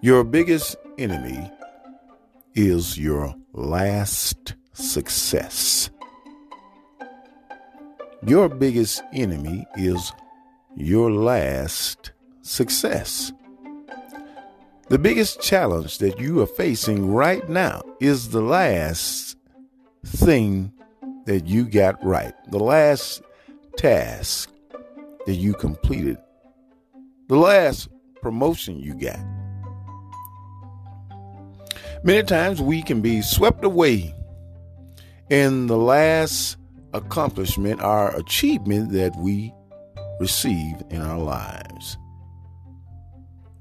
Your biggest enemy is your last success. Your biggest enemy is your last success. The biggest challenge that you are facing right now is the last thing that you got right, the last task that you completed, the last promotion you got. Many times we can be swept away in the last accomplishment, our achievement that we receive in our lives.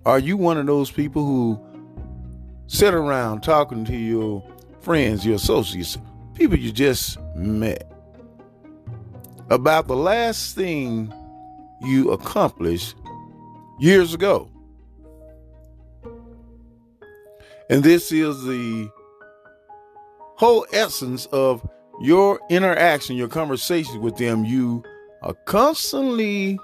Are you one of those people who sit around talking to your friends, your associates, people you just met about the last thing you accomplished years ago? And this is the whole essence of your interaction, your conversations with them. You are constantly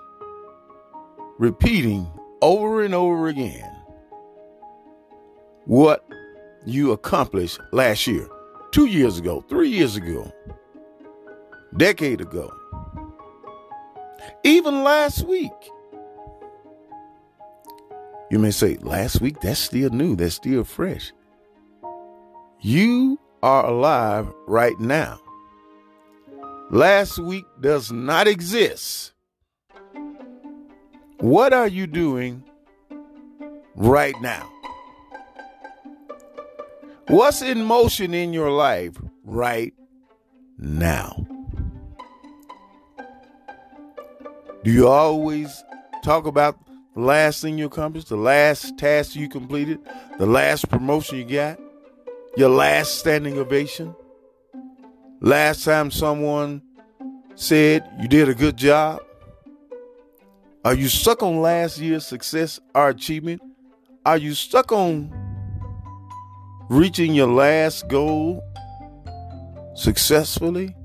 repeating over and over again what you accomplished last year, two years ago, three years ago, decade ago, even last week. You may say, last week, that's still new, that's still fresh. You are alive right now. Last week does not exist. What are you doing right now? What's in motion in your life right now? Do you always talk about last thing you accomplished, the last task you completed, the last promotion you got, your last standing ovation? Last time someone said you did a good job? Are you stuck on last year's success or achievement? Are you stuck on reaching your last goal successfully?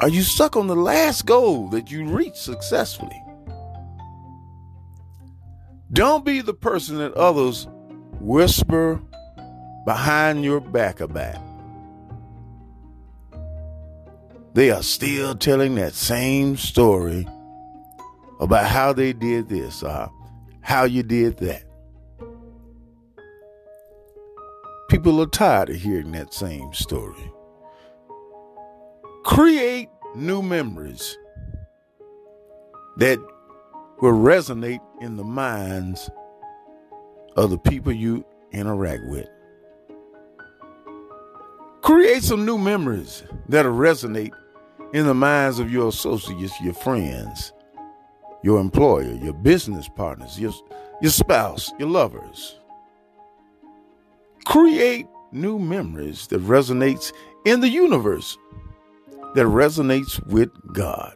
Are you stuck on the last goal that you reached successfully? Don't be the person that others whisper behind your back about. they are still telling that same story about how they did this or how you did that. People are tired of hearing that same story. Create new memories that will resonate in the minds of the people you interact with. Create some new memories that'll resonate in the minds of your associates, your friends, your employer, your business partners, your, your spouse, your lovers. Create new memories that resonates in the universe, that resonates with God.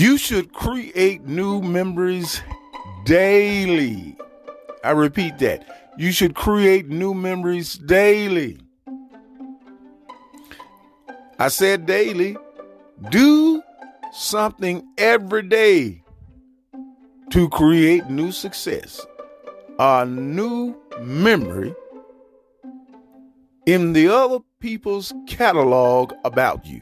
You should create new memories daily. I repeat that. You should create new memories daily. I said daily, do something every day to create new success, a new memory in the other people's catalog about you.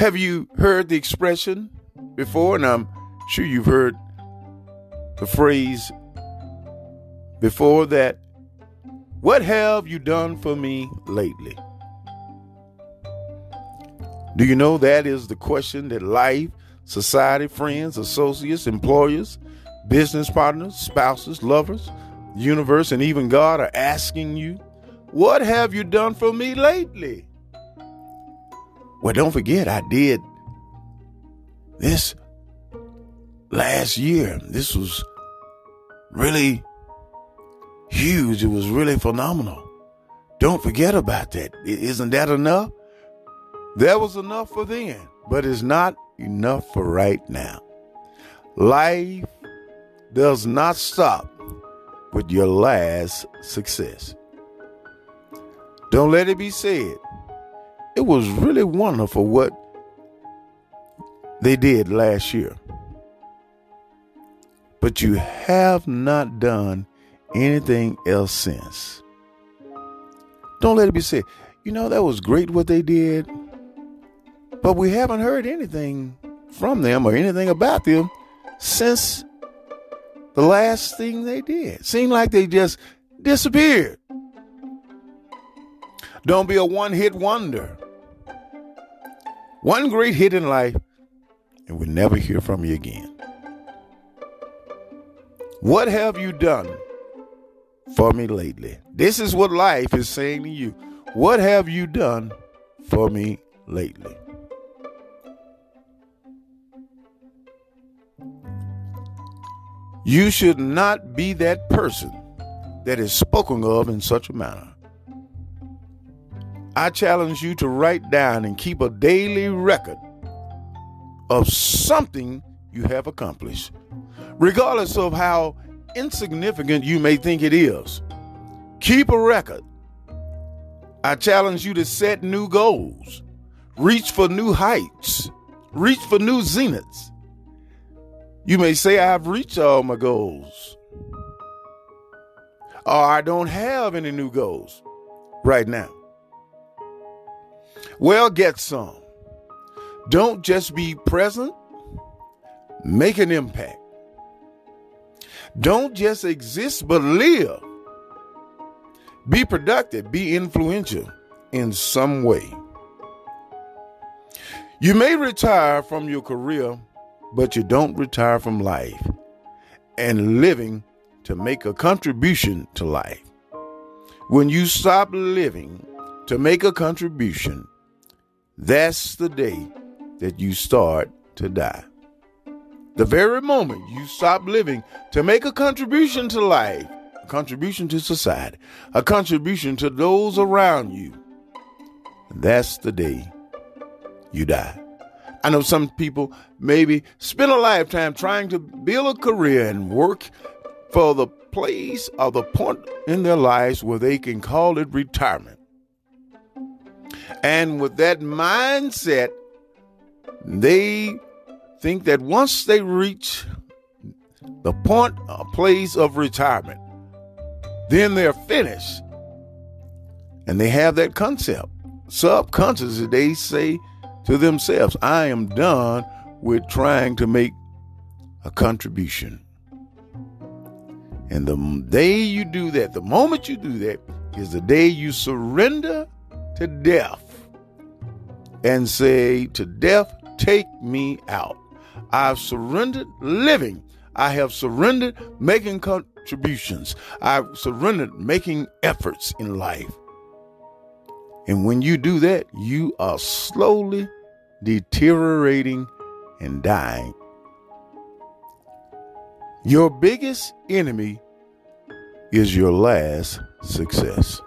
Have you heard the expression before? And I'm sure you've heard the phrase before that what have you done for me lately? Do you know that is the question that life, society, friends, associates, employers, business partners, spouses, lovers, universe, and even God are asking you? What have you done for me lately? Well, don't forget, I did this last year. This was really huge. It was really phenomenal. Don't forget about that. Isn't that enough? That was enough for then, but it's not enough for right now. Life does not stop with your last success. Don't let it be said. It was really wonderful what they did last year. But you have not done anything else since. Don't let it be said, you know, that was great what they did, but we haven't heard anything from them or anything about them since the last thing they did. Seemed like they just disappeared. Don't be a one hit wonder. One great hit in life, and we'll never hear from you again. What have you done for me lately? This is what life is saying to you. What have you done for me lately? You should not be that person that is spoken of in such a manner. I challenge you to write down and keep a daily record of something you have accomplished, regardless of how insignificant you may think it is. Keep a record. I challenge you to set new goals, reach for new heights, reach for new zeniths. You may say, I've reached all my goals, or I don't have any new goals right now. Well, get some. Don't just be present, make an impact. Don't just exist, but live. Be productive, be influential in some way. You may retire from your career, but you don't retire from life and living to make a contribution to life. When you stop living to make a contribution, that's the day that you start to die. The very moment you stop living to make a contribution to life, a contribution to society, a contribution to those around you, that's the day you die. I know some people maybe spend a lifetime trying to build a career and work for the place or the point in their lives where they can call it retirement. And with that mindset, they think that once they reach the point or place of retirement, then they're finished. And they have that concept. Subconsciously, they say to themselves, I am done with trying to make a contribution. And the day you do that, the moment you do that, is the day you surrender to death and say, To death, take me out. I've surrendered living. I have surrendered making contributions. I've surrendered making efforts in life. And when you do that, you are slowly deteriorating and dying. Your biggest enemy is your last success.